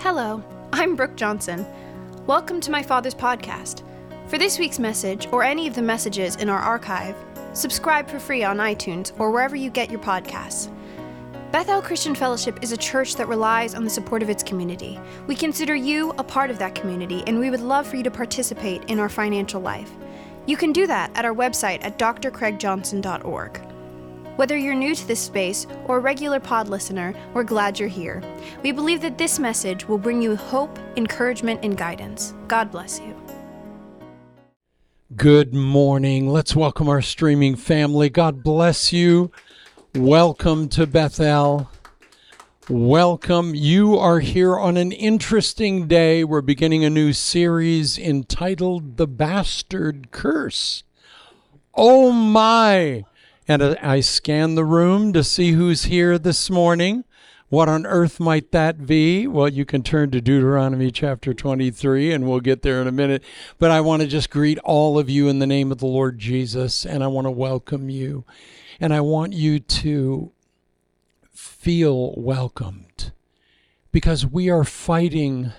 Hello, I'm Brooke Johnson. Welcome to my father's podcast. For this week's message, or any of the messages in our archive, subscribe for free on iTunes or wherever you get your podcasts. Bethel Christian Fellowship is a church that relies on the support of its community. We consider you a part of that community, and we would love for you to participate in our financial life. You can do that at our website at drcraigjohnson.org. Whether you're new to this space or a regular pod listener, we're glad you're here. We believe that this message will bring you hope, encouragement, and guidance. God bless you. Good morning. Let's welcome our streaming family. God bless you. Welcome to Bethel. Welcome. You are here on an interesting day. We're beginning a new series entitled The Bastard Curse. Oh my! And I scan the room to see who's here this morning. What on earth might that be? Well, you can turn to Deuteronomy chapter 23 and we'll get there in a minute. But I want to just greet all of you in the name of the Lord Jesus and I want to welcome you. And I want you to feel welcomed because we are fighting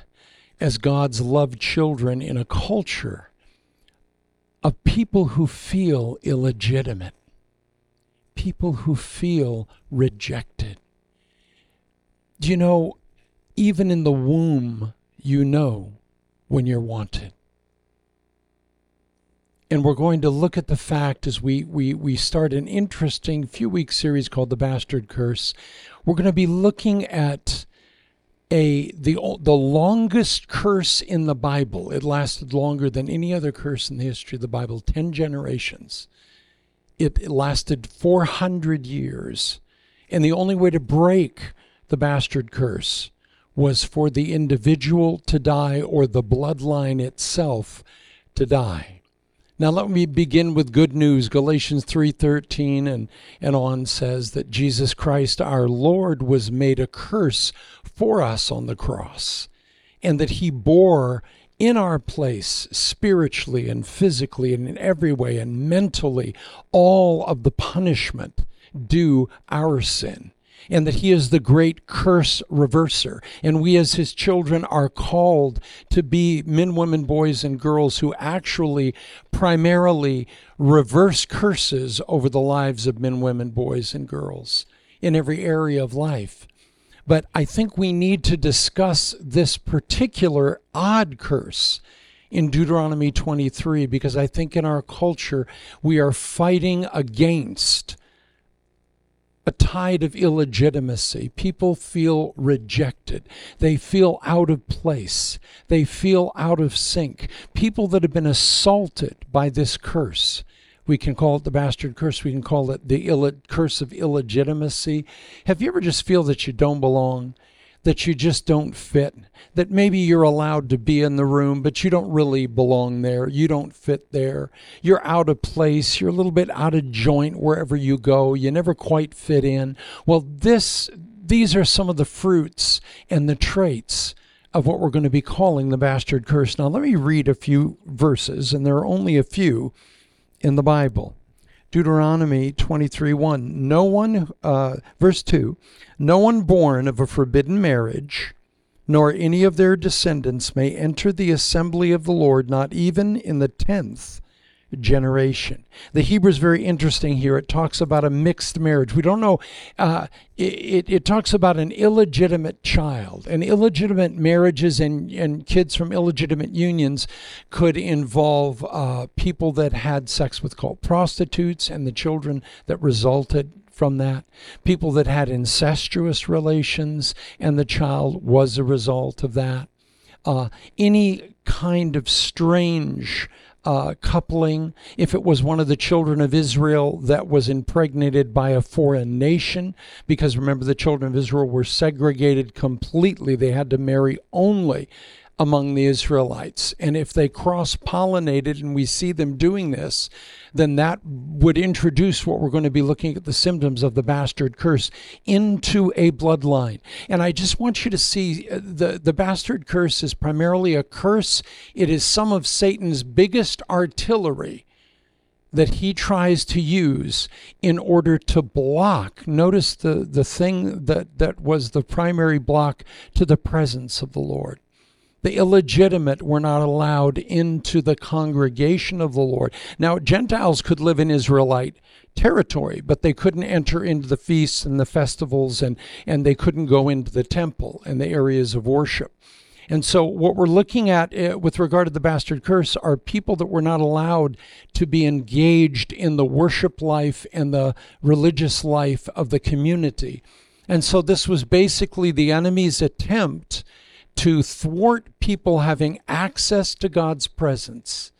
as God's loved children in a culture of people who feel illegitimate people who feel rejected. Do you know, even in the womb, you know when you're wanted. And we're going to look at the fact as we, we, we start an interesting few week series called The Bastard Curse. We're going to be looking at a the the longest curse in the Bible. It lasted longer than any other curse in the history of the Bible, 10 generations it lasted 400 years. And the only way to break the bastard curse was for the individual to die or the bloodline itself to die. Now let me begin with good news. Galatians 3:13 and and on says that Jesus Christ our Lord was made a curse for us on the cross and that he bore in our place spiritually and physically and in every way and mentally all of the punishment due our sin and that he is the great curse reverser. And we, as his children, are called to be men, women, boys, and girls who actually primarily reverse curses over the lives of men, women, boys, and girls in every area of life. But I think we need to discuss this particular odd curse in Deuteronomy 23 because I think in our culture we are fighting against a tide of illegitimacy. People feel rejected. They feel out of place. They feel out of sync. People that have been assaulted by this curse we can call it the bastard curse. We can call it the Ill- curse of illegitimacy. Have you ever just feel that you don't belong? That you just don't fit? That maybe you're allowed to be in the room, but you don't really belong there. You don't fit there. You're out of place. You're a little bit out of joint wherever you go. You never quite fit in. Well, this these are some of the fruits and the traits of what we're going to be calling the bastard curse. Now, let me read a few verses, and there are only a few in the Bible. Deuteronomy 23 1. No one, uh, verse 2, no one born of a forbidden marriage, nor any of their descendants may enter the assembly of the Lord, not even in the tenth generation. The Hebrew is very interesting here. It talks about a mixed marriage. We don't know, uh, it, it talks about an illegitimate child. And illegitimate marriages and, and kids from illegitimate unions could involve uh, people that had sex with called prostitutes and the children that resulted from that, people that had incestuous relations and the child was a result of that. Uh, any kind of strange uh, coupling, if it was one of the children of Israel that was impregnated by a foreign nation, because remember, the children of Israel were segregated completely. They had to marry only among the Israelites. And if they cross pollinated, and we see them doing this, then that would introduce what we're going to be looking at the symptoms of the bastard curse into a bloodline. And I just want you to see uh, the, the bastard curse is primarily a curse, it is some of Satan's biggest artillery that he tries to use in order to block notice the the thing that that was the primary block to the presence of the lord the illegitimate were not allowed into the congregation of the Lord. Now, Gentiles could live in Israelite territory, but they couldn't enter into the feasts and the festivals, and, and they couldn't go into the temple and the areas of worship. And so, what we're looking at uh, with regard to the bastard curse are people that were not allowed to be engaged in the worship life and the religious life of the community. And so, this was basically the enemy's attempt to thwart people having access to God's presence,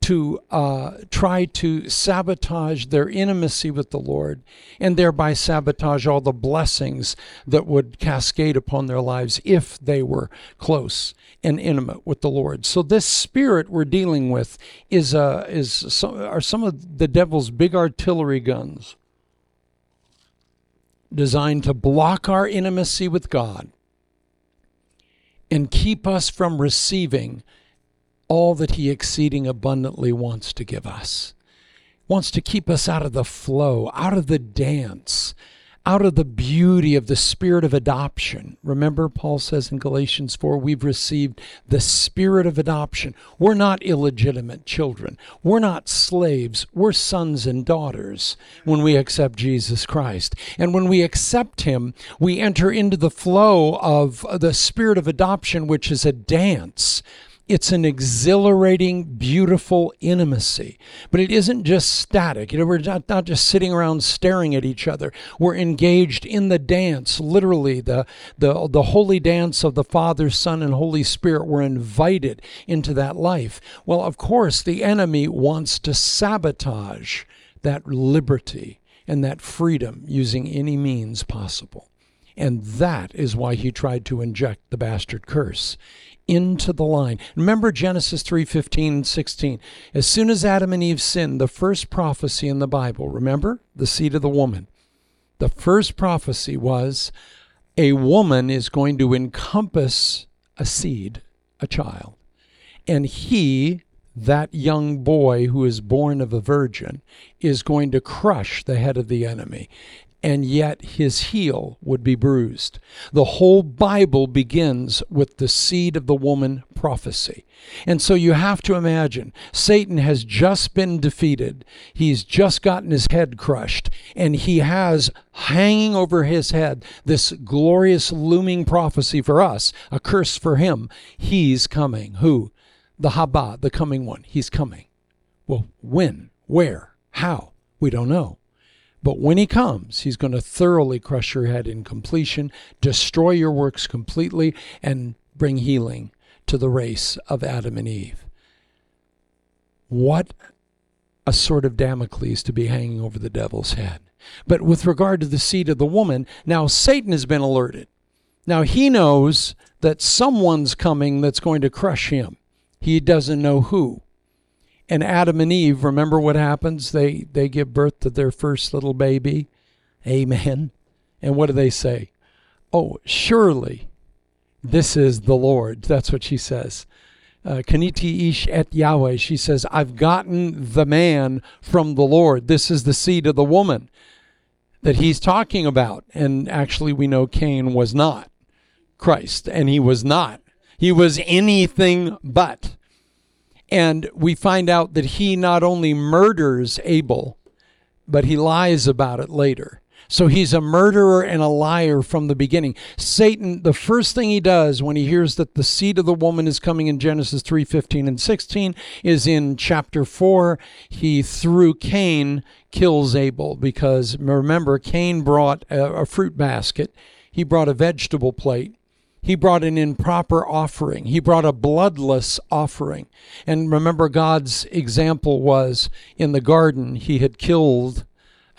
to uh, try to sabotage their intimacy with the Lord, and thereby sabotage all the blessings that would cascade upon their lives if they were close and intimate with the Lord. So this spirit we're dealing with is uh, is some, are some of the devil's big artillery guns designed to block our intimacy with God and keep us from receiving all that He exceeding abundantly wants to give us. Wants to keep us out of the flow, out of the dance, out of the beauty of the spirit of adoption. Remember, Paul says in Galatians 4, we've received the spirit of adoption. We're not illegitimate children. We're not slaves. We're sons and daughters when we accept Jesus Christ. And when we accept Him, we enter into the flow of the spirit of adoption, which is a dance it's an exhilarating, beautiful intimacy. But it isn't just static. You know, we're not, not just sitting around staring at each other. We're engaged in the dance, literally, the, the, the holy dance of the Father, Son, and Holy Spirit. We're invited into that life. Well, of course, the enemy wants to sabotage that liberty and that freedom using any means possible. And that is why he tried to inject the bastard curse into the line. Remember Genesis 3:15 and 16. As soon as Adam and Eve sinned, the first prophecy in the Bible, remember? The seed of the woman. The first prophecy was a woman is going to encompass a seed, a child. And he, that young boy who is born of a virgin, is going to crush the head of the enemy and yet his heel would be bruised. The whole Bible begins with the seed of the woman prophecy. And so you have to imagine Satan has just been defeated. He's just gotten his head crushed, and he has hanging over his head this glorious looming prophecy for us, a curse for him. He's coming. Who? The Haba, the coming one. He's coming. Well, when? Where? How? We don't know. But when he comes, he's going to thoroughly crush your head in completion, destroy your works completely, and bring healing to the race of Adam and Eve. What a sword of Damocles to be hanging over the devil's head. But with regard to the seed of the woman, now Satan has been alerted. Now he knows that someone's coming that's going to crush him. He doesn't know who and Adam and Eve, remember what happens? They they give birth to their first little baby. Amen. And what do they say? Oh, surely this is the Lord. That's what she says. Uh, Kaniti ish et Yahweh. She says, I've gotten the man from the Lord. This is the seed of the woman that he's talking about. And actually, we know Cain was not Christ, and he was not. He was anything but. And we find out that he not only murders Abel, but he lies about it later. So he's a murderer and a liar from the beginning. Satan, the first thing he does when he hears that the seed of the woman is coming in Genesis 3 15 and 16 is in chapter 4. He, through Cain, kills Abel because remember, Cain brought a, a fruit basket, he brought a vegetable plate, he brought an improper offering. He brought a bloodless offering. And remember, God's example was in the garden, he had killed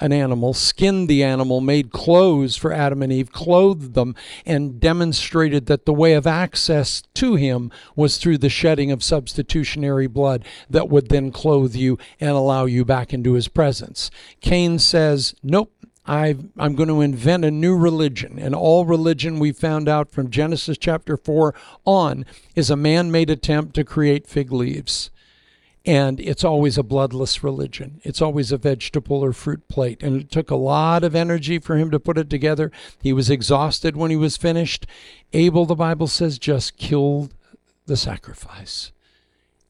an animal, skinned the animal, made clothes for Adam and Eve, clothed them, and demonstrated that the way of access to him was through the shedding of substitutionary blood that would then clothe you and allow you back into his presence. Cain says, Nope, i am going to invent a new religion. And all religion we found out from Genesis chapter 4 on is a man made attempt to create fig leaves. and it's always a bloodless religion. It's always a vegetable or fruit plate. And it took a lot of energy for him to put it together. He was exhausted when he was finished. Abel, the Bible says, just killed the sacrifice.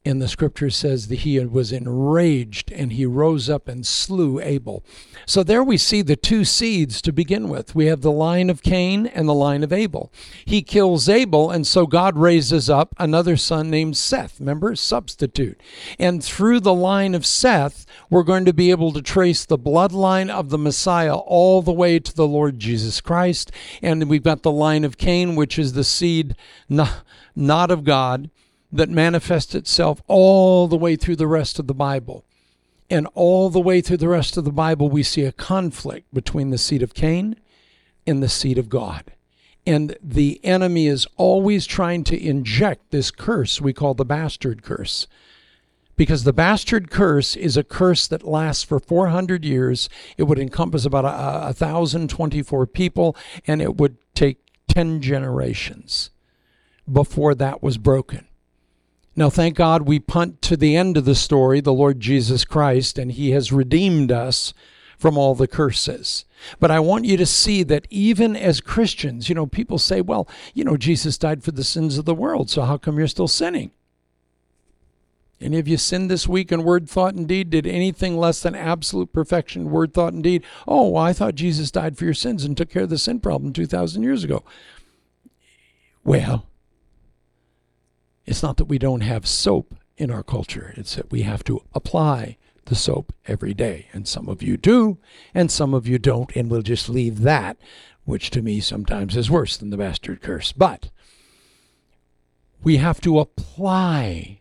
And the scripture says that he was enraged and he rose up and slew Abel. So there we see the two seeds to begin with. We have the line of Cain and the line of Abel. He kills Abel, and so God raises up another son named Seth. Remember? Substitute. And through the line of Seth, we're going to be able to trace the bloodline of the Messiah all the way to the Lord Jesus Christ. And we've got the line of Cain, which is the seed not of God that manifests itself all the way through the rest of the Bible. And all the way through the rest of the Bible, we see a conflict between the seed of Cain and the seed of God. And the enemy is always trying to inject this curse we call the bastard curse. Because the bastard curse is a curse that lasts for 400 years. It would encompass about a, 1,024 people, and it would take 10 generations before that was broken. Now, thank God we punt to the end of the story, the Lord Jesus Christ, and He has redeemed us from all the curses. But I want you to see that even as Christians, you know, people say, well, you know, Jesus died for the sins of the world, so how come you're still sinning? Any of you sinned this week in word, thought, and deed? Did anything less than absolute perfection, word, thought, and deed? Oh, well, I thought Jesus died for your sins and took care of the sin problem 2,000 years ago. Well, it's not that we don't have soap in our culture, it's that we have to apply the soap every day. And some of you do, and some of you don't, and we'll just leave that, which to me sometimes is worse than the bastard curse. But we have to apply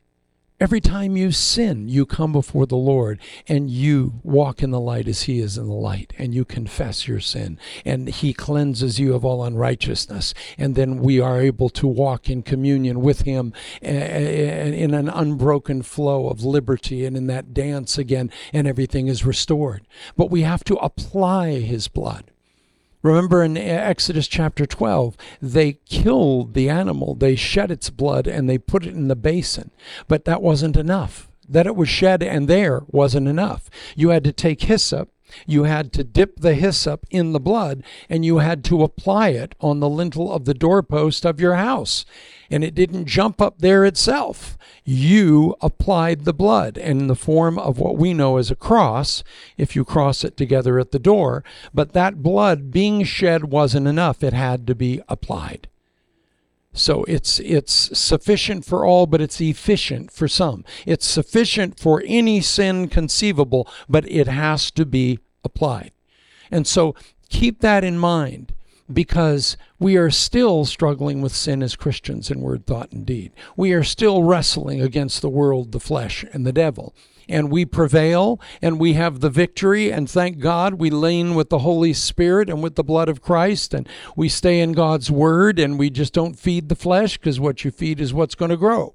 Every time you sin, you come before the Lord and you walk in the light as He is in the light, and you confess your sin, and He cleanses you of all unrighteousness. And then we are able to walk in communion with Him in an unbroken flow of liberty and in that dance again, and everything is restored. But we have to apply His blood. Remember in Exodus chapter 12, they killed the animal, they shed its blood, and they put it in the basin. But that wasn't enough. That it was shed and there wasn't enough. You had to take hyssop you had to dip the hyssop in the blood and you had to apply it on the lintel of the doorpost of your house. And it didn't jump up there itself you applied the blood in the form of what we know as a cross, if you cross it together at the door. But that blood being shed wasn't enough, it had to be applied. So it's it's sufficient for all, but it's efficient for some. It's sufficient for any sin conceivable, but it has to be applied. And so keep that in mind because we are still struggling with sin as Christians in word, thought, and deed. We are still wrestling against the world, the flesh, and the devil. And we prevail and we have the victory. And thank God we lean with the Holy Spirit and with the blood of Christ. And we stay in God's word and we just don't feed the flesh because what you feed is what's going to grow.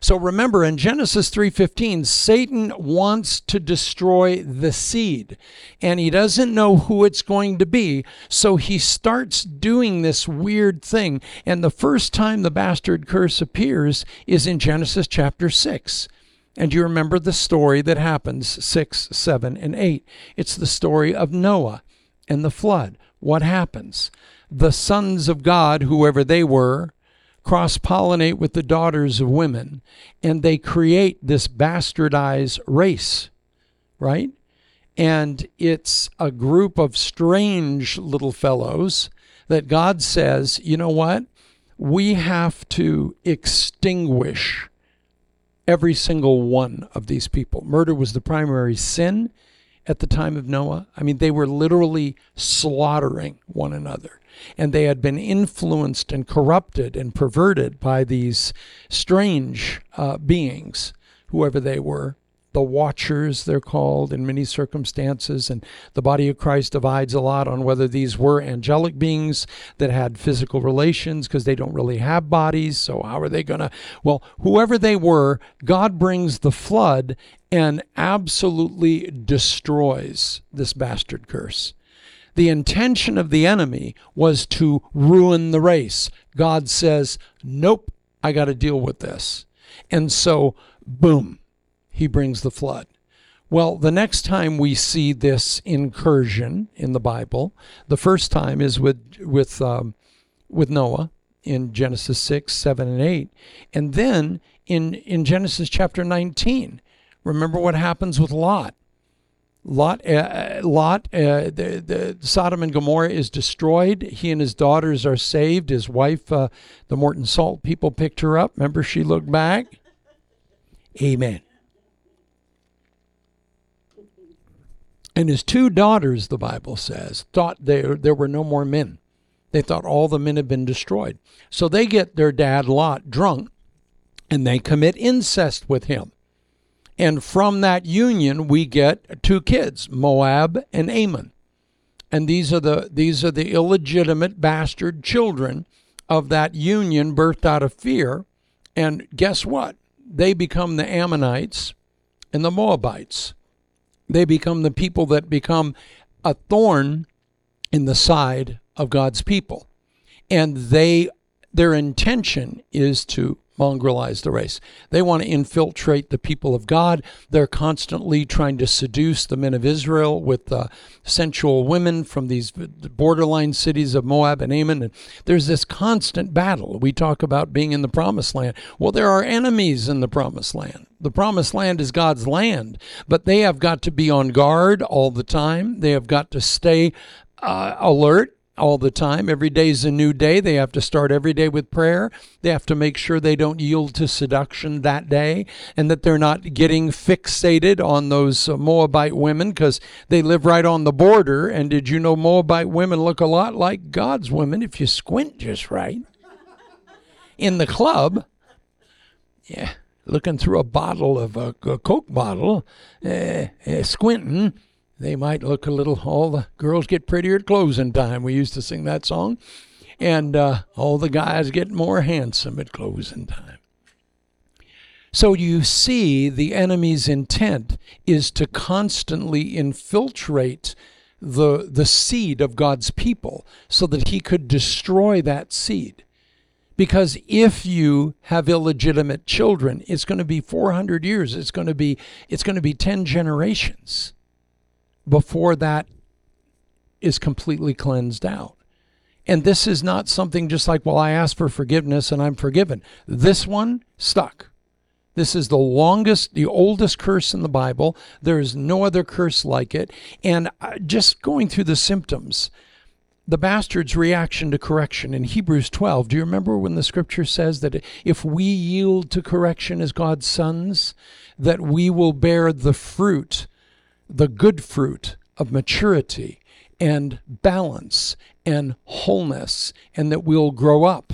So remember in Genesis 3:15 Satan wants to destroy the seed and he doesn't know who it's going to be so he starts doing this weird thing and the first time the bastard curse appears is in Genesis chapter 6. And you remember the story that happens 6, 7 and 8. It's the story of Noah and the flood. What happens? The sons of God, whoever they were, cross pollinate with the daughters of women, and they create this bastardized race, right? And it's a group of strange little fellows that God says, you know what? We have to extinguish every single one of these people. Murder was the primary sin at the time of Noah. I mean, they were literally slaughtering one another and they had been influenced and corrupted and perverted by these strange uh, beings, whoever they were. The Watchers, they're called in many circumstances, and the body of Christ divides a lot on whether these were angelic beings that had physical relations because they don't really have bodies. So, how are they going to? Well, whoever they were, God brings the flood and absolutely destroys this bastard curse. The intention of the enemy was to ruin the race. God says, Nope, I got to deal with this. And so, boom, he brings the flood. Well, the next time we see this incursion in the Bible, the first time is with with um, with Noah in Genesis six, seven, and eight, and then in in Genesis chapter nineteen. Remember what happens with Lot. Lot, uh, uh, Lot, uh, the, the Sodom and Gomorrah is destroyed. He and his daughters are saved. His wife, uh, the Morton Salt people, picked her up. Remember, she looked back. Amen. And his two daughters, the Bible says, thought there there were no more men. They thought all the men had been destroyed. So they get their dad Lot drunk, and they commit incest with him. And from that union, we get two kids, Moab and Ammon. And these are the these are the illegitimate bastard children of that union birthed out of fear. And guess what? They become the Ammonites and the Moabites. They become the people that become a thorn in the side of God's people. And they their intention is to mongrelize the race. They want to infiltrate the people of God. They're constantly trying to seduce the men of Israel with uh, sensual women from these borderline cities of Moab and Ammon. And there's this constant battle. We talk about being in the promised land. Well, there are enemies in the promised land. The promised land is God's land, but they have got to be on guard all the time. They have got to stay uh, alert all the time. Every day is a new day. They have to start every day with prayer. They have to make sure they don't yield to seduction that day and that they're not getting fixated on those uh, Moabite women because they live right on the border. And did you know Moabite women look a lot like God's women if you squint just right? In the club, yeah, looking through a bottle of a, a Coke bottle, uh, uh, squinting they might look a little, all the girls get prettier at closing time. We used to sing that song. And uh, all the guys get more handsome at closing time. So you see, the enemy's intent is to constantly infiltrate the, the seed of God's people so that he could destroy that seed. Because if you have illegitimate children, it's going to be 400 years. It's going to be, it's going to be 10 generations before that is completely cleansed out. And this is not something just like, well, I asked for forgiveness and I'm forgiven. This one stuck. This is the longest, the oldest curse in the Bible. There is no other curse like it. And uh, just going through the symptoms, the bastard's reaction to correction in Hebrews 12. Do you remember when the scripture says that if we yield to correction as God's sons, that we will bear the fruit the good fruit of maturity and balance and wholeness, and that we'll grow up.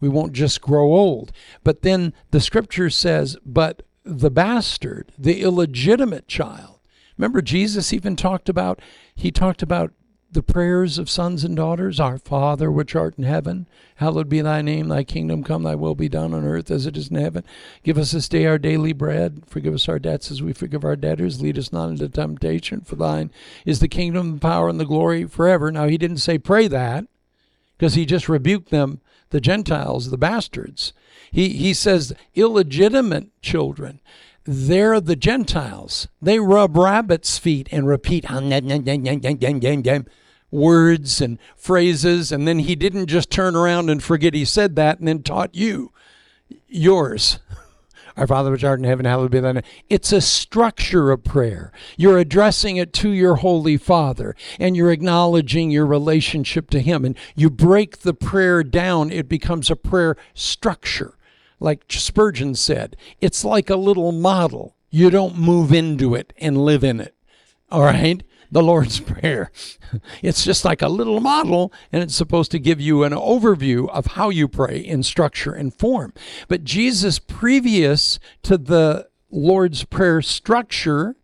We won't just grow old. But then the scripture says, but the bastard, the illegitimate child. Remember, Jesus even talked about, he talked about the prayers of sons and daughters Our Father, which art in heaven, hallowed be thy name, thy kingdom come, thy will be done on earth as it is in heaven. Give us this day our daily bread. Forgive us our debts as we forgive our debtors. Lead us not into temptation, for thine is the kingdom, the power, and the glory forever. Now, he didn't say pray that because he just rebuked them, the Gentiles, the bastards. He, he says illegitimate children they're the Gentiles. They rub rabbits' feet and repeat words and phrases, and then he didn't just turn around and forget he said that and then taught you yours. Our Father which art in heaven, hallowed be thy name. It's a structure of prayer. You're addressing it to your Holy Father, and you're acknowledging your relationship to Him. And you break the prayer down, it becomes a prayer structure. Like Spurgeon said, it's like a little model. You don't move into it and live in it. All right? the Lord's Prayer. It's just like a little model, and it's supposed to give you an overview of how you pray in structure and form. But Jesus, previous to the Lord's Prayer structure,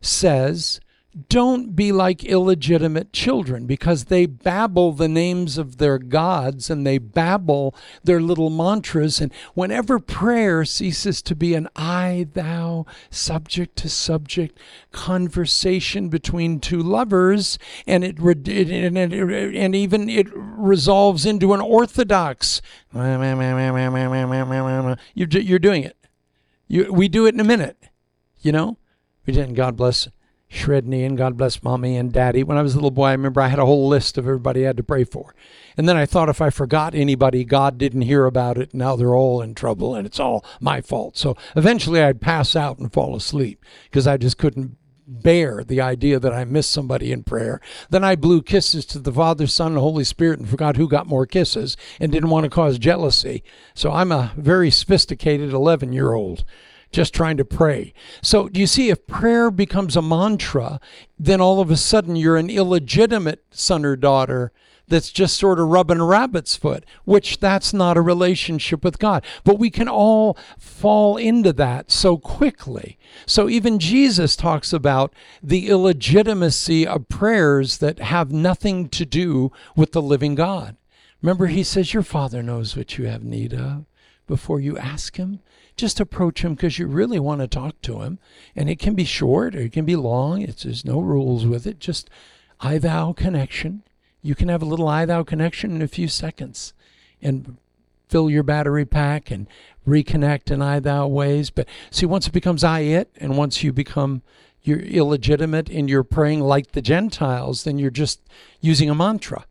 says, don't be like illegitimate children because they babble the names of their gods and they babble their little mantras. And whenever prayer ceases to be an I, thou, subject to subject conversation between two lovers, and it, and, it, and even it resolves into an orthodox, you're, you're doing it. You, we do it in a minute You know, we didn't. God bless Shredney and God bless mommy and daddy. When I was a little boy, I remember I had a whole list of everybody I had to pray for. And then I thought if I forgot anybody, God didn't hear about it. Now they're all in trouble and it's all my fault. So eventually I'd pass out and fall asleep because I just couldn't bear the idea that I missed somebody in prayer. Then I blew kisses to the Father, Son, and Holy Spirit and forgot who got more kisses and didn't want to cause jealousy. So I'm a very sophisticated 11 year old just trying to pray. So, do you see, if prayer becomes a mantra, then all of a sudden you're an illegitimate son or daughter that's just sort of rubbing a rabbit's foot, which that's not a relationship with God. But we can all fall into that so quickly. So even Jesus talks about the illegitimacy of prayers that have nothing to do with the living God. Remember, he says, Your Father knows what you have need of before you ask him. Just approach him because you really want to talk to him. And it can be short or it can be long. It's, there's no rules with it. Just I thou connection. You can have a little I thou connection in a few seconds and fill your battery pack and reconnect in I thou ways. But see, once it becomes I it, and once you become you're illegitimate and you're praying like the Gentiles, then you're just using a mantra.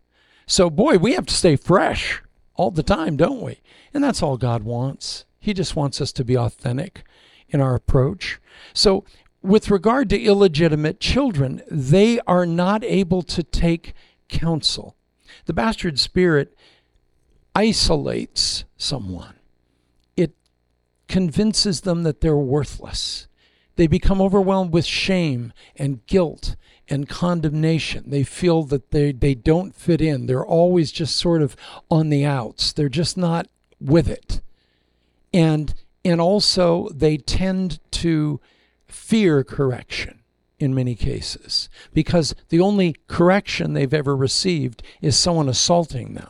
So, boy, we have to stay fresh all the time, don't we? And that's all God wants. He just wants us to be authentic in our approach. So, with regard to illegitimate children, they are not able to take counsel. The bastard spirit isolates someone, it convinces them that they're worthless. They become overwhelmed with shame and guilt and condemnation. They feel that they, they don't fit in. They're always just sort of on the outs. They're just not with it. And and also they tend to fear correction in many cases because the only correction they've ever received is someone assaulting them,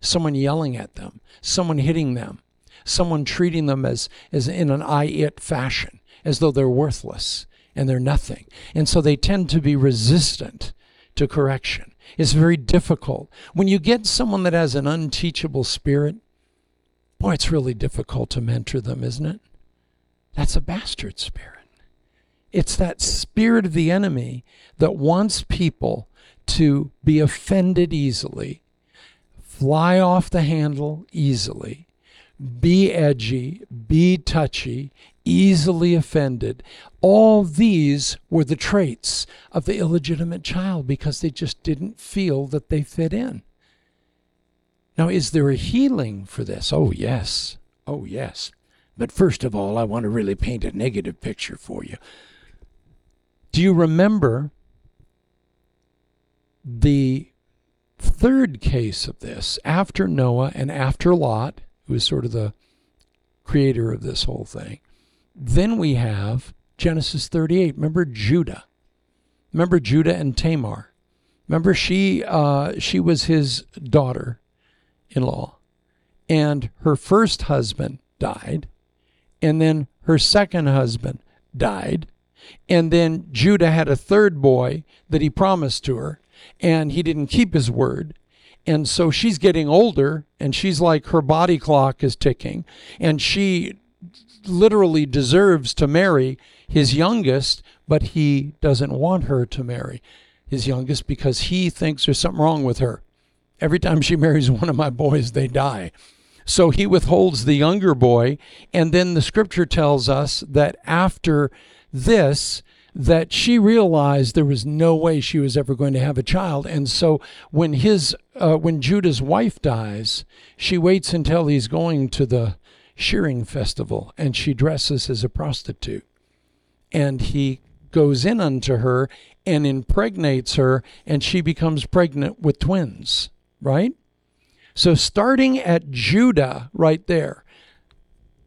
someone yelling at them, someone hitting them, someone treating them as, as in an I it fashion, as though they're worthless and they're nothing. And so they tend to be resistant to correction. It's very difficult. When you get someone that has an unteachable spirit, boy, it's really difficult to mentor them, isn't it? That's a bastard spirit. It's that spirit of the enemy that wants people to be offended easily, fly off the handle easily, be edgy, be touchy, easily offended. All these were the traits of the illegitimate child because they just didn't feel that they fit in. Now, is there a healing for this? Oh, yes. Oh, yes. But first of all, I want to really paint a negative picture for you. Do you remember the third case of this after Noah and after Lot, who is sort of the creator of this whole thing? Then we have Genesis 38. Remember Judah. Remember Judah and Tamar. Remember she uh, she was his daughter in law. And her first husband died. And then her second husband died. And then Judah had a third boy that he promised to her, and he didn't keep his word. And so she's getting older, and she's like, her body clock is ticking, and she literally deserves to marry his youngest, but he doesn't want her to marry his youngest because he thinks there's something wrong with her. Every time she marries one of my boys, they die. So he withholds the younger boy. And then the scripture tells us that after this that she realized there was no way she was ever going to have a child and so when his uh, when judah's wife dies she waits until he's going to the shearing festival and she dresses as a prostitute and he goes in unto her and impregnates her and she becomes pregnant with twins right so starting at judah right there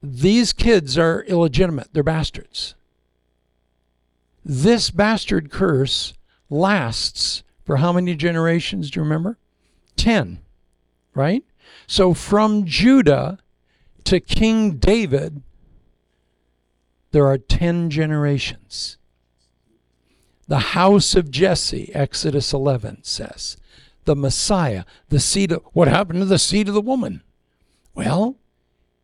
these kids are illegitimate they're bastards this bastard curse lasts for how many generations? Do you remember? Ten, right? So from Judah to King David, there are ten generations. The house of Jesse, Exodus 11 says, the Messiah, the seed of, what happened to the seed of the woman? Well,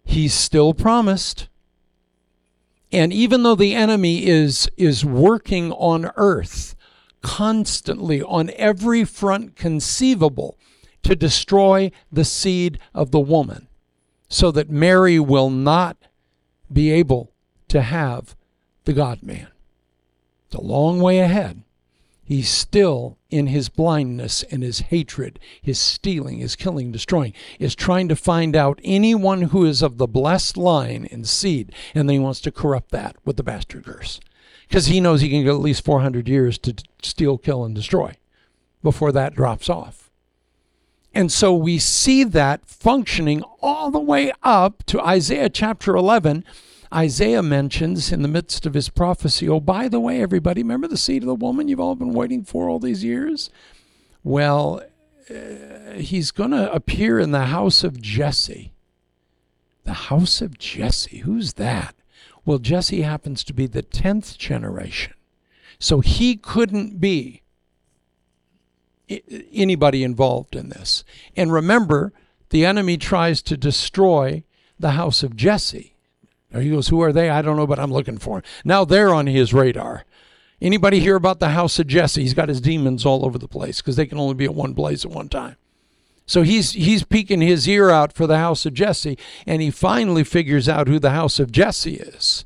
he's still promised. And even though the enemy is is working on earth constantly on every front conceivable to destroy the seed of the woman so that Mary will not be able to have the God man. It's a long way ahead. He's still in his blindness and his hatred, his stealing, his killing, destroying, is trying to find out anyone who is of the blessed line and seed, and then he wants to corrupt that with the bastard curse. Because he knows he can get at least 400 years to steal, kill, and destroy before that drops off. And so we see that functioning all the way up to Isaiah chapter 11 Isaiah mentions in the midst of his prophecy, oh, by the way, everybody, remember the seed of the woman you've all been waiting for all these years? Well, uh, he's going to appear in the house of Jesse. The house of Jesse, who's that? Well, Jesse happens to be the 10th generation. So he couldn't be anybody involved in this. And remember, the enemy tries to destroy the house of Jesse. He goes, Who are they? I don't know, but I'm looking for them. Now they're on his radar. Anybody hear about the house of Jesse? He's got his demons all over the place because they can only be at one place at one time. So he's he's peeking his ear out for the house of Jesse, and he finally figures out who the house of Jesse is.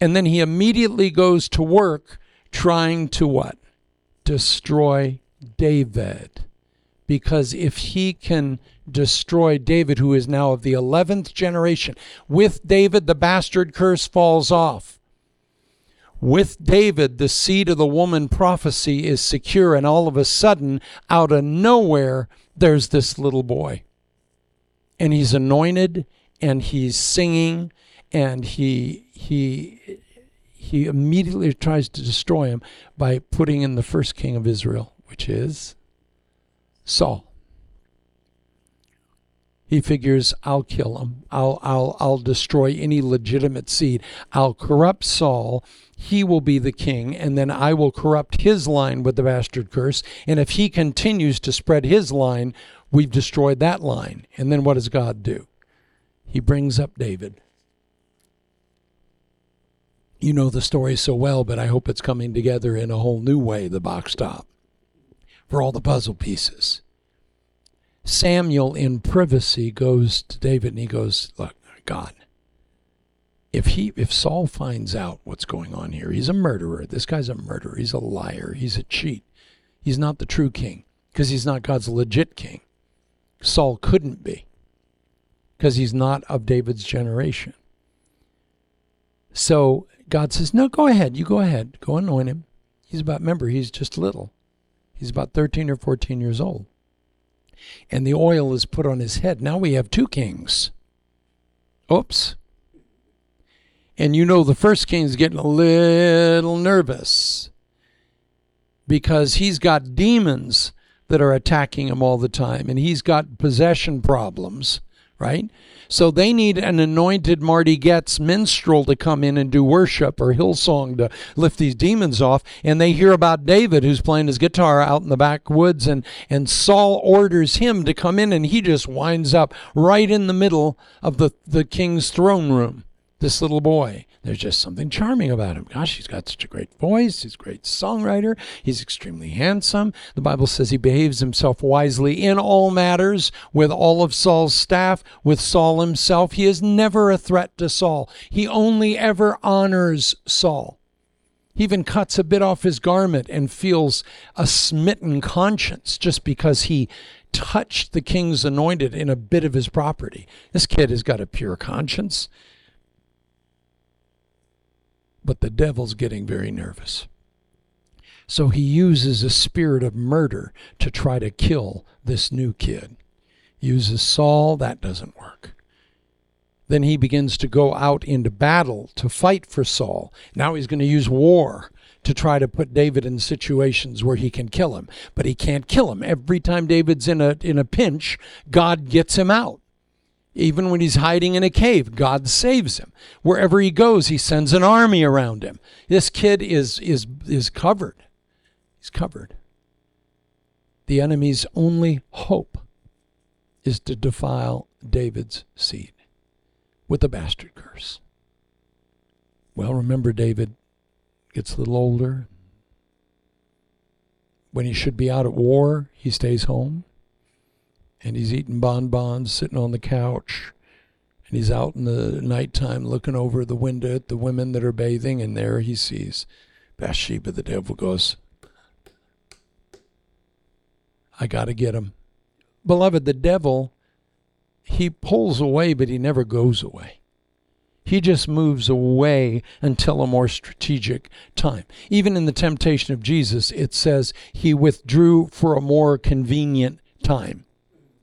And then he immediately goes to work trying to what? Destroy David. Because if he can destroy David, who is now of the 11th generation. With David, the bastard curse falls off. With David, the seed of the woman prophecy is secure, and all of a sudden, out of nowhere, there's this little boy. And he's anointed, and he's singing, and he, he, he immediately tries to destroy him by putting in the first king of Israel, which is Saul. He figures, I'll kill him. I'll, I'll, I'll destroy any legitimate seed. I'll corrupt Saul. He will be the king, and then I will corrupt his line with the bastard curse. And if he continues to spread his line, we've destroyed that line. And then what does God do? He brings up David. You know the story so well, but I hope it's coming together in a whole new way, the box top, for all the puzzle pieces. Samuel, in privacy, goes to David and he goes, Look, God, if he if Saul finds out what's going on here, he's a murderer. This guy's a murderer. He's a liar. He's a cheat. He's not the true king because he's not God's legit king. Saul couldn't be because he's not of David's generation. So God says, No, go ahead. You go ahead. Go anoint him. He's about, remember, he's just little. He's about 13 or 14 years old and the oil is put on his head. Now we have two kings. Oops. And you know the first king's getting a little nervous because he's got demons that are attacking him all the time and he's got possession problems, right? So they need an anointed Marty Goetz minstrel to come in and do worship or Hillsong to lift these demons off. And they hear about David who's playing his guitar out in the backwoods and, and Saul orders him to come in and he just winds up right in the middle of the, the king's throne room, this little boy. There's just something charming about him. Gosh, he's got such a great voice. He's a great songwriter. He's extremely handsome. The Bible says he behaves himself wisely in all matters with all of Saul's staff, with Saul himself. He is never a threat to Saul. He only ever honors Saul. He even cuts a bit off his garment and feels a smitten conscience just because he touched the king's anointed in a bit of his property. This kid has got a pure conscience but the devil's getting very nervous. So he uses a spirit of murder to try to kill this new kid. Uses Saul, that doesn't work. Then he begins to go out into battle to fight for Saul. Now he's going to use war to try to put David in situations where he can kill him, but he can't kill him. Every time David's in a in a pinch, God gets him out. Even when he's hiding in a cave, God saves him. Wherever he goes, he sends an army around him. This kid is, is, is covered. He's covered. The enemy's only hope is to defile David's seed with a bastard curse. Well, remember, David gets a little older. When he should be out at war, he stays home. And he's eating bonbons, sitting on the couch. And he's out in the nighttime looking over the window at the women that are bathing. And there he sees Bathsheba. The devil goes, I got to get him. Beloved, the devil, he pulls away, but he never goes away. He just moves away until a more strategic time. Even in the temptation of Jesus, it says he withdrew for a more convenient time.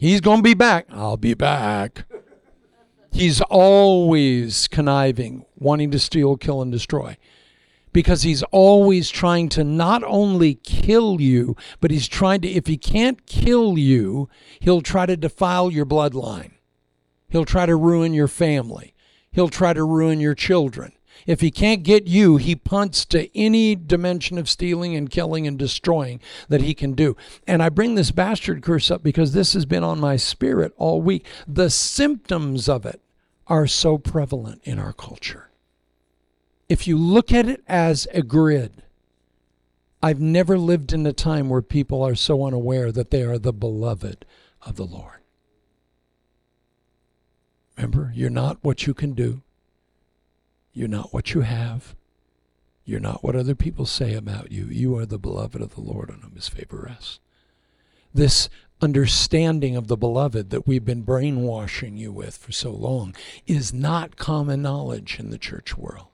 He's going to be back. I'll be back. He's always conniving, wanting to steal, kill, and destroy. Because he's always trying to not only kill you, but he's trying to, if he can't kill you, he'll try to defile your bloodline. He'll try to ruin your family. He'll try to ruin your children. If he can't get you, he punts to any dimension of stealing and killing and destroying that he can do. And I bring this bastard curse up because this has been on my spirit all week. The symptoms of it are so prevalent in our culture. If you look at it as a grid, I've never lived in a time where people are so unaware that they are the beloved of the Lord. Remember, you're not what you can do. You're not what you have. You're not what other people say about you. You are the beloved of the Lord on whom his favor rests. This understanding of the beloved that we've been brainwashing you with for so long is not common knowledge in the church world.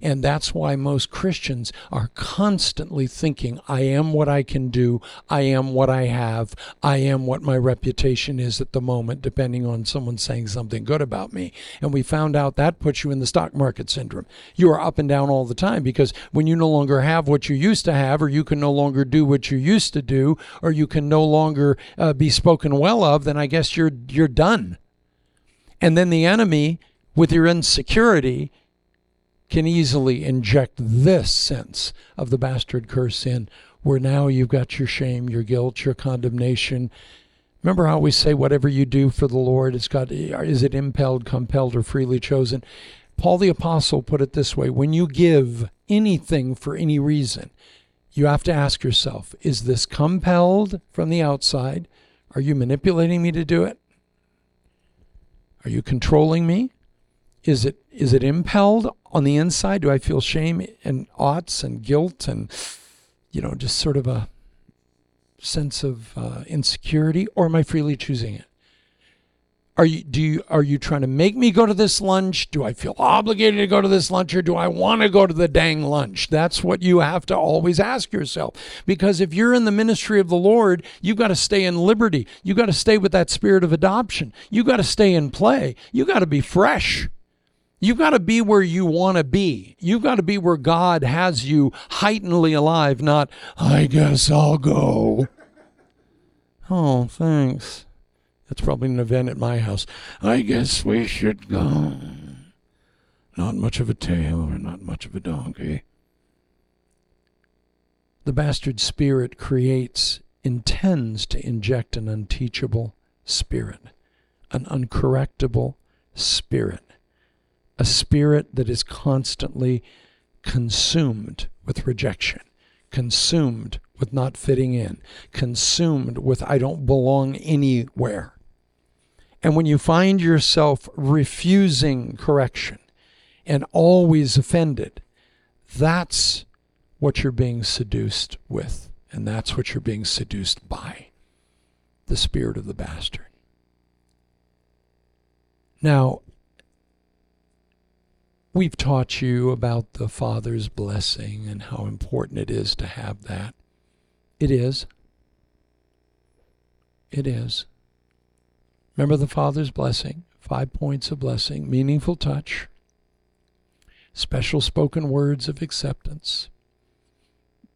And that's why most Christians are constantly thinking, I am what I can do. I am what I have. I am what my reputation is at the moment, depending on someone saying something good about me. And we found out that puts you in the stock market syndrome. You are up and down all the time because when you no longer have what you used to have, or you can no longer do what you used to do, or you can no longer uh, be spoken well of, then I guess you're, you're done. And then the enemy, with your insecurity, can easily inject this sense of the bastard curse in, where now you've got your shame, your guilt, your condemnation. Remember how we say whatever you do for the Lord, it's got is it impelled, compelled, or freely chosen? Paul the apostle put it this way: when you give anything for any reason, you have to ask yourself, is this compelled from the outside? Are you manipulating me to do it? Are you controlling me? Is it is it impelled on the inside? Do I feel shame and oughts and guilt and you know just sort of a sense of uh, insecurity, or am I freely choosing it? Are you do you are you trying to make me go to this lunch? Do I feel obligated to go to this lunch or do I want to go to the dang lunch? That's what you have to always ask yourself. Because if you're in the ministry of the Lord, you've got to stay in liberty. You've got to stay with that spirit of adoption. You've got to stay in play. You've got to be fresh. You've got to be where you want to be. You've got to be where God has you heightenedly alive, not, I guess I'll go. Oh, thanks. That's probably an event at my house. I guess we should go. Not much of a tail or not much of a donkey. The bastard spirit creates, intends to inject an unteachable spirit, an uncorrectable spirit a spirit that is constantly consumed with rejection, consumed with not fitting in, consumed with I don't belong anywhere. And when you find yourself refusing correction and always offended, that's what you're being seduced with. And that's what you're being seduced by the spirit of the bastard. Now, We've taught you about the Father's blessing and how important it is to have that. It is. It is. Remember the Father's blessing, five points of blessing, meaningful touch, special spoken words of acceptance,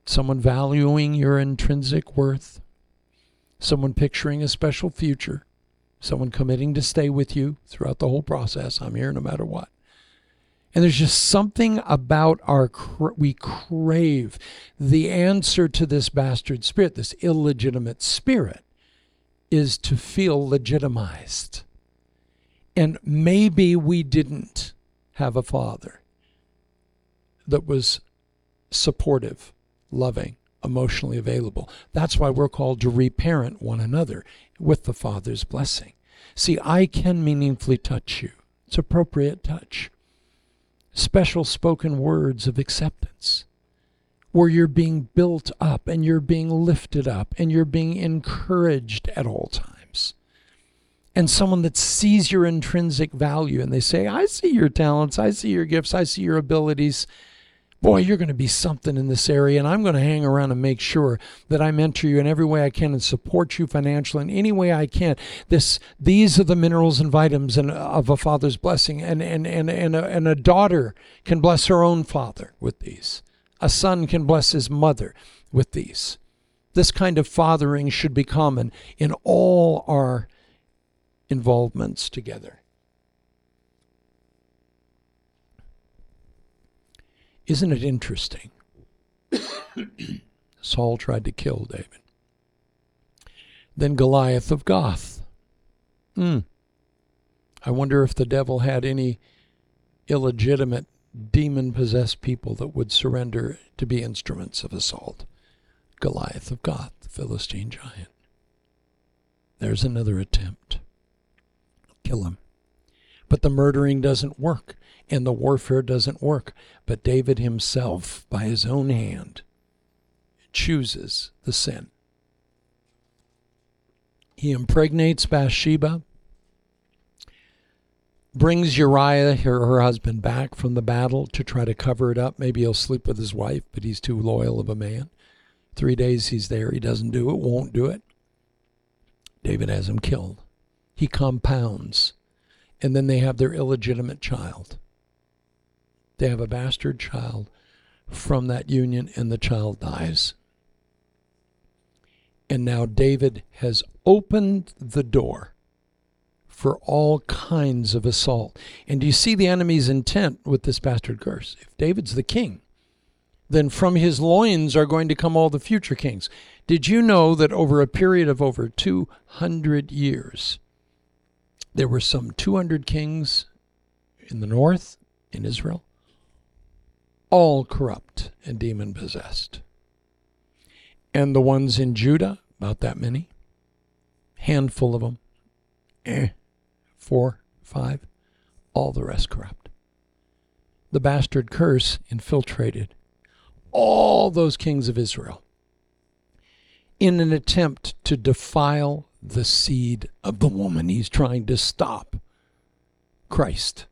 someone valuing your intrinsic worth, someone picturing a special future, someone committing to stay with you throughout the whole process. I'm here no matter what. And there's just something about our, we crave the answer to this bastard spirit, this illegitimate spirit, is to feel legitimized. And maybe we didn't have a father. that was supportive, loving, emotionally available. That's why we're called to reparent one another with the Father's blessing. See, I can meaningfully touch you. It's appropriate touch. Special spoken words of acceptance where you're being built up and you're being lifted up and you're being encouraged at all times. And someone that sees your intrinsic value and they say, I see your talents, I see your gifts, I see your abilities. Boy, you're going to be something in this area, and I'm going to hang around and make sure that I mentor you in every way I can and support you financially in any way I can. This, these are the minerals and vitamins and, uh, of a father's blessing, and and and and a, and a daughter can bless her own father with these. A son can bless his mother with these. This kind of fathering should be common in all our involvements together. Isn't it interesting? Saul tried to kill David. Then Goliath of Gath. Hmm. I wonder if the devil had any illegitimate demon possessed people that would surrender to be instruments of assault. Goliath of Gath, the Philistine giant. There's another attempt. Kill him. But the murdering doesn't work, and the warfare doesn't work. But David himself, by his own hand, chooses the sin. He impregnates Bathsheba brings Uriah, her, her husband, back from the battle to try to cover it up. Maybe he'll sleep with his wife, but he's too loyal of a man. Three days he's there. He doesn't do it, won't do it. David has him killed. He compounds. And then they have their illegitimate child. They have a bastard child from that union, and the child dies. And now David has opened the door for all kinds of assault. And do you see the enemy's intent with this bastard curse? If David's the king, then from his loins are going to come all the future kings. Did you know that over a period of over 200 years, there were some 200 kings in the north, in Israel, all corrupt and demon possessed? And the ones in Judah, about that many, handful of them, eh, four, five, all the rest corrupt. The bastard curse infiltrated all those kings of Israel in an attempt to defile the seed of the woman. He's trying to stop Christ.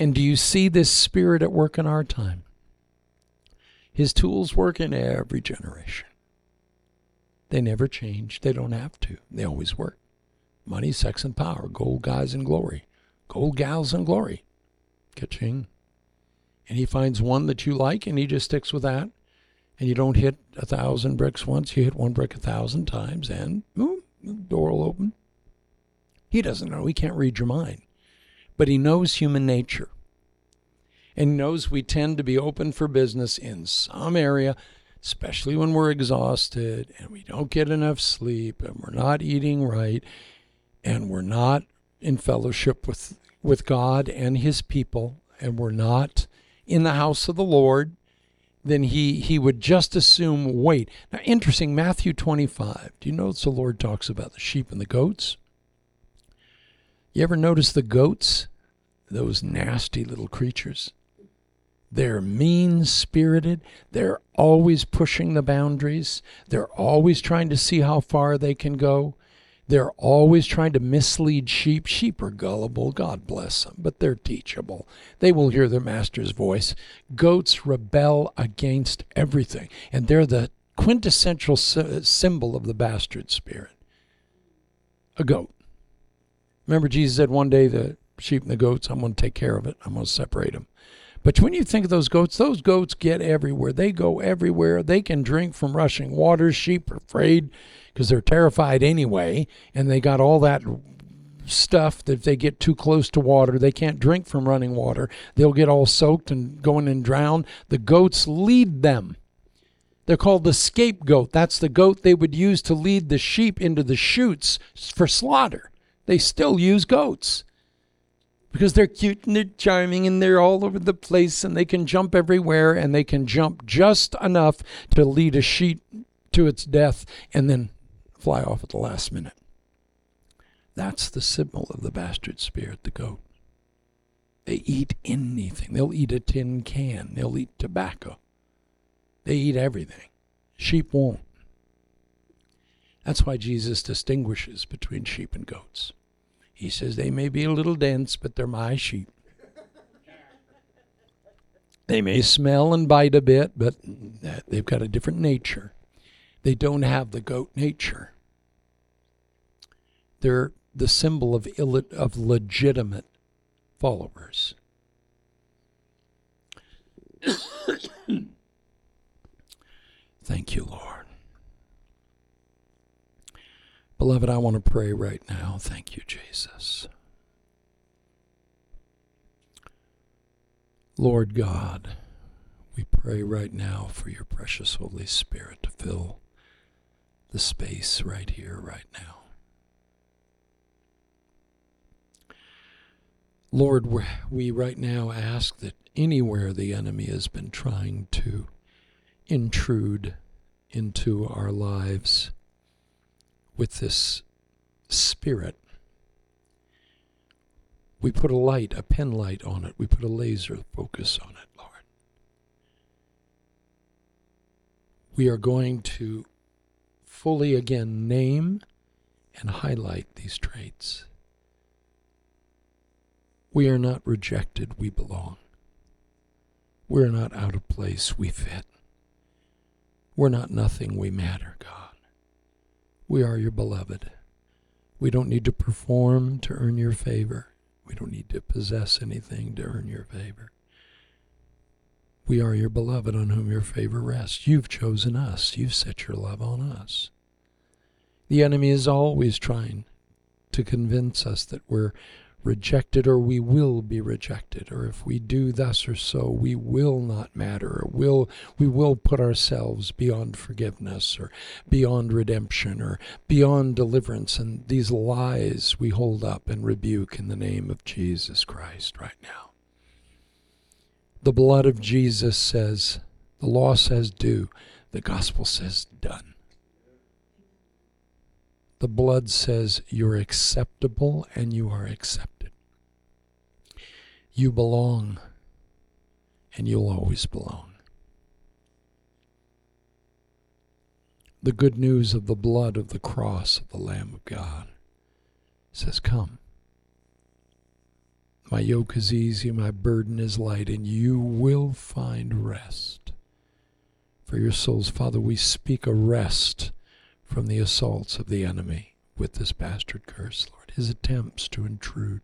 And do you see this spirit at work in our time? His tools work in every generation. They never change. They don't have to. They always work. Money, sex, and power. Gold guys and glory. Gold gals and glory. Ka-ching. And he finds one that you like and he just sticks with that. And you don't hit a thousand bricks once, you hit one brick a thousand times, and boom, the door will open. He doesn't know. He can't read your mind. But he knows human nature. And knows we tend to be open for business in some area especially when we're exhausted and we don't get enough sleep and we're not eating right and we're not in fellowship with with God and his people and we're not in the house of the Lord then he he would just assume wait now interesting Matthew 25 do you notice the Lord talks about the sheep and the goats you ever notice the goats those nasty little creatures they're mean spirited. They're always pushing the boundaries. They're always trying to see how far they can go. They're always trying to mislead sheep. Sheep are gullible, God bless them, but they're teachable. They will hear their master's voice. Goats rebel against everything, and they're the quintessential symbol of the bastard spirit. A goat. Remember, Jesus said one day the sheep and the goats, I'm going to take care of it, I'm going to separate them. But when you think of those goats, those goats get everywhere. They go everywhere. They can drink from rushing waters. Sheep are afraid because they're terrified anyway, and they got all that stuff that if they get too close to water, they can't drink from running water. They'll get all soaked and go in and drown. The goats lead them. They're called the scapegoat. That's the goat they would use to lead the sheep into the chutes for slaughter. They still use goats. because they're cute and they're charming and they're all over the place and they can jump everywhere and they can jump just enough to lead a sheep to its death and then fly off at the last minute. That's the symbol of the bastard spirit, the goat. They eat anything. They'll eat a tin can. They'll eat tobacco. They eat everything. Sheep won't. That's why Jesus distinguishes between sheep and goats. He says they may be a little dense, but they're my sheep. They may smell and bite a bit, but they've got a different nature. They don't have the goat nature. They're the symbol of, Ill- of legitimate followers. Thank you, Lord. Beloved, I want to pray right now. Thank you, Jesus. Lord God, we pray right now for your precious Holy Spirit to fill the space right here, right now. Lord, we right now ask that anywhere the enemy has been trying to intrude into our lives, with this spirit. We put a light, a pen light on it. We put a laser focus on it, Lord. We are going to fully again name and highlight these traits. We are not rejected, we belong. We're not out of place, we fit. We're not nothing, we matter, God. We are your beloved. We don't need to perform to earn your favor. We don't need to possess anything to earn your favor. We are your beloved on whom your favor rests. You've chosen us. You've set your love on us. The enemy is always trying to convince us that we're rejected or we will be rejected or if we do thus or so we will not matter or will we will put ourselves beyond forgiveness or beyond redemption or beyond deliverance. And these lies we hold up and rebuke in the name of Jesus Christ right now. The blood of Jesus says the law says do the gospel says done the blood says you're acceptable and you are accepted. You belong and you'll always belong. The good news of the blood of the cross of the Lamb of God says, Come. My yoke is easy, my burden is light, and you will find rest for your souls. Father, we speak a rest from the assaults of the enemy with this bastard curse, Lord. His attempts to intrude,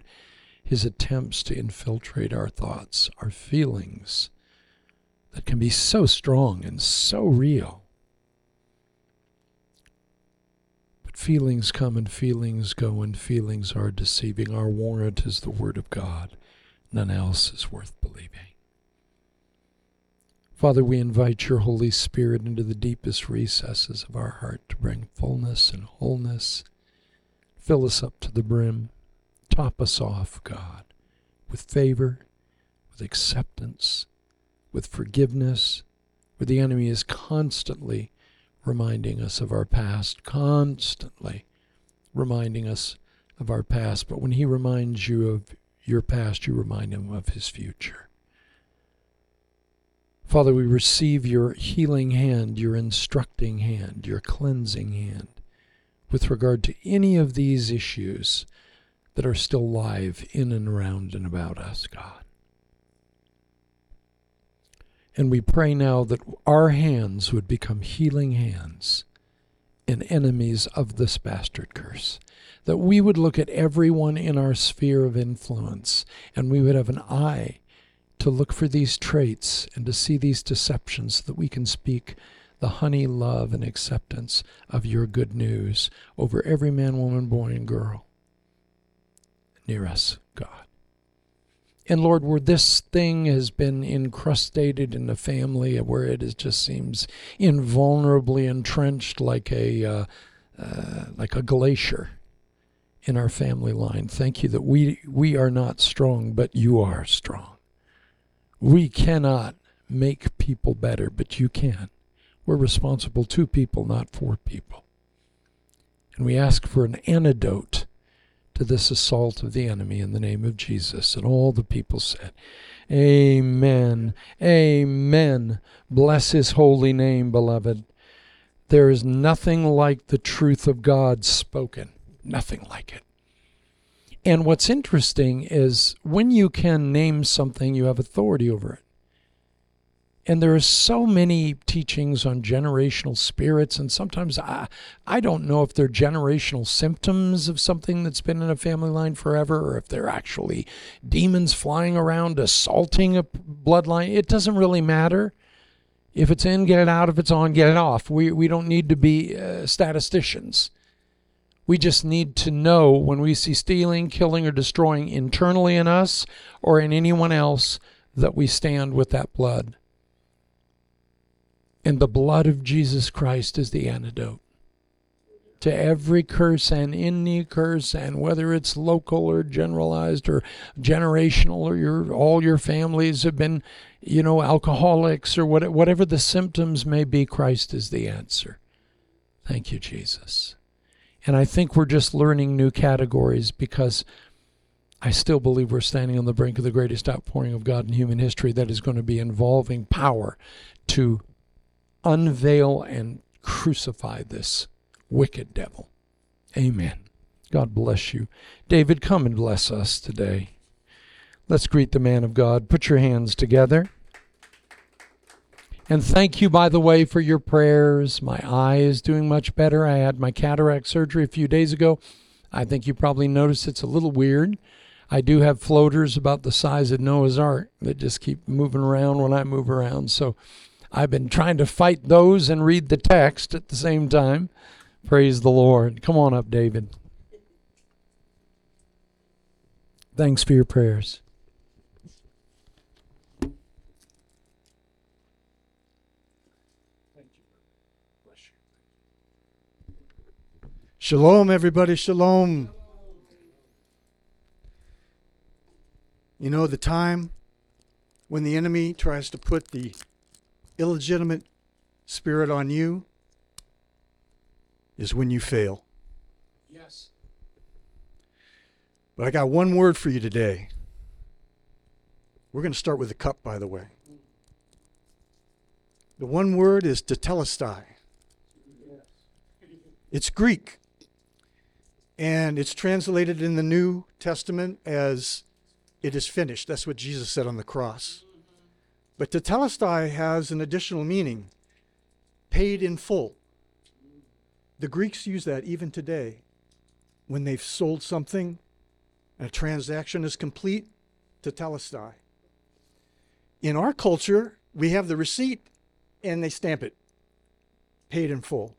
his attempts to infiltrate our thoughts, our feelings that can be so strong and so real. But feelings come and feelings go, and feelings are deceiving. Our warrant is the Word of God. None else is worth believing. Father, we invite your Holy Spirit into the deepest recesses of our heart to bring fullness and wholeness. Fill us up to the brim. Top us off, God, with favor, with acceptance, with forgiveness, where the enemy is constantly reminding us of our past, constantly reminding us of our past. But when he reminds you of your past, you remind him of his future. Father, we receive your healing hand, your instructing hand, your cleansing hand with regard to any of these issues that are still live in and around and about us, God. And we pray now that our hands would become healing hands and enemies of this bastard curse. That we would look at everyone in our sphere of influence and we would have an eye to look for these traits and to see these deceptions so that we can speak the honey, love, and acceptance of your good news over every man, woman, boy, and girl near us, God. And Lord, where this thing has been incrustated in the family, where it is just seems invulnerably entrenched like a uh, uh, like a glacier, in our family line. Thank you that we we are not strong, but you are strong. We cannot make people better, but you can. We're responsible to people, not for people. And we ask for an antidote to this assault of the enemy in the name of Jesus. And all the people said, Amen. Amen. Bless his holy name, beloved. There is nothing like the truth of God spoken. Nothing like it. And what's interesting is when you can name something, you have authority over it. And there are so many teachings on generational spirits, and sometimes I, I don't know if they're generational symptoms of something that's been in a family line forever, or if they're actually demons flying around assaulting a bloodline. It doesn't really matter. If it's in, get it out. If it's on, get it off. We, we don't need to be uh, statisticians. We just need to know when we see stealing, killing, or destroying internally in us or in anyone else that we stand with that blood. And the blood of Jesus Christ is the antidote to every curse and any curse, and whether it's local or generalized or generational, or your all your families have been, you know, alcoholics or what, whatever the symptoms may be, Christ is the answer. Thank you, Jesus. And I think we're just learning new categories because I still believe we're standing on the brink of the greatest outpouring of God in human history that is going to be involving power to unveil and crucify this wicked devil. Amen. God bless you. David, come and bless us today. Let's greet the man of God. Put your hands together. And thank you, by the way, for your prayers. My eye is doing much better. I had my cataract surgery a few days ago. I think you probably noticed it's a little weird. I do have floaters about the size of Noah's Ark that just keep moving around when I move around. So I've been trying to fight those and read the text at the same time. Praise the Lord. Come on up, David. Thanks for your prayers. Shalom, everybody. Shalom. You know, the time when the enemy tries to put the illegitimate spirit on you is when you fail. Yes. But I got one word for you today. We're going to start with the cup, by the way. The one word is tetelestai. Yes. It's Greek. And it's translated in the New Testament as it is finished. That's what Jesus said on the cross. But tetelestai has an additional meaning paid in full. The Greeks use that even today. When they've sold something and a transaction is complete, tetelestai. In our culture, we have the receipt and they stamp it paid in full.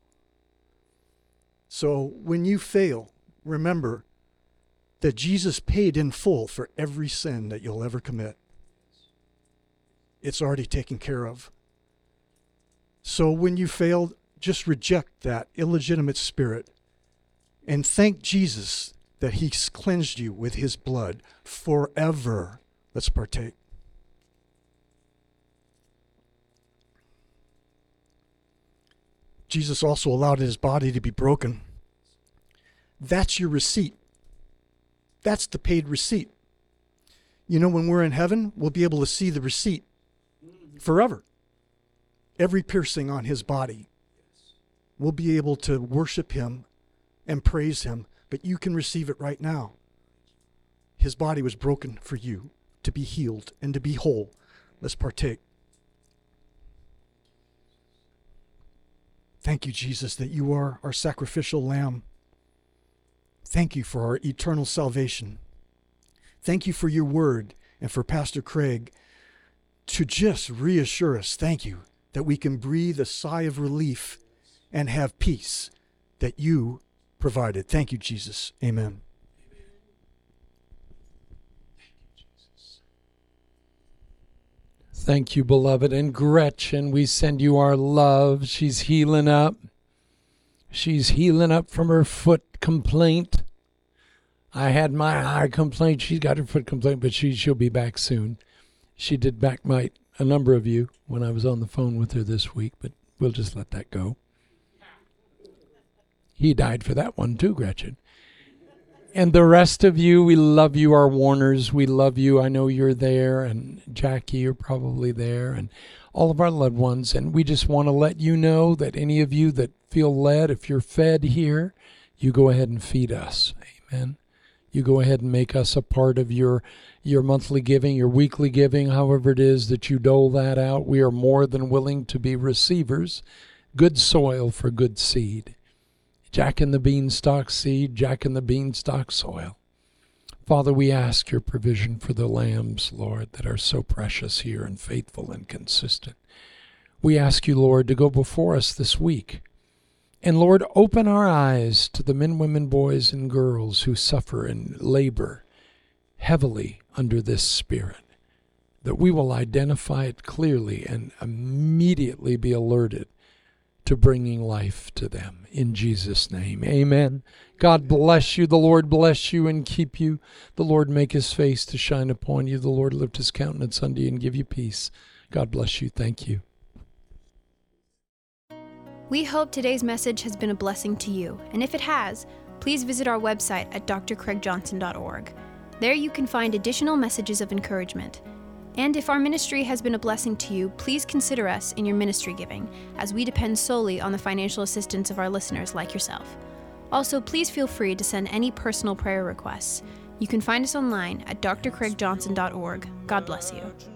So when you fail, remember that Jesus paid in full for every sin that you'll ever commit. It's already taken care of. So when you fail, just reject that illegitimate spirit and thank Jesus that He's cleansed you with His blood forever. Let's partake. Jesus also allowed His body to be broken. That's your receipt. That's the paid receipt. You know, when we're in heaven, we'll be able to see the receipt forever. Every piercing on his body. We'll be able to worship him and praise him, but you can receive it right now. His body was broken for you to be healed and to be whole. Let's partake. Thank you, Jesus, that you are our sacrificial lamb. Thank you for our eternal salvation. Thank you for your word and for Pastor Craig to just reassure us. Thank you that we can breathe a sigh of relief and have peace that you provided. Thank you, Jesus. Amen. Thank you, beloved. And Gretchen, we send you our love. She's healing up. She's healing up from her foot complaint. I had my eye complaint. She's got her foot complaint, but she she'll be back soon. She did backbite a number of you when I was on the phone with her this week, but we'll just let that go. He died for that one too, Gretchen. And the rest of you, we love you, our Warners. We love you. I know you're there, and Jackie, you're probably there, and all of our loved ones. And we just want to let you know that any of you that feel led, if you're fed here, you go ahead and feed us. Amen. You go ahead and make us a part of your your monthly giving, your weekly giving, however it is that you dole that out. We are more than willing to be receivers. Good soil for good seed. Jack in the beanstalk seed, Jack in the beanstalk soil. Father, we ask your provision for the lambs, Lord, that are so precious here and faithful and consistent. We ask you, Lord, to go before us this week. And Lord, open our eyes to the men, women, boys, and girls who suffer and labor heavily under this spirit, that we will identify it clearly and immediately be alerted to bringing life to them. In Jesus' name, amen. God bless you. The Lord bless you and keep you. The Lord make his face to shine upon you. The Lord lift his countenance unto you and give you peace. God bless you. Thank you. We hope today's message has been a blessing to you, and if it has, please visit our website at drcraigjohnson.org. There you can find additional messages of encouragement. And if our ministry has been a blessing to you, please consider us in your ministry giving, as we depend solely on the financial assistance of our listeners like yourself. Also, please feel free to send any personal prayer requests. You can find us online at drcraigjohnson.org. God bless you.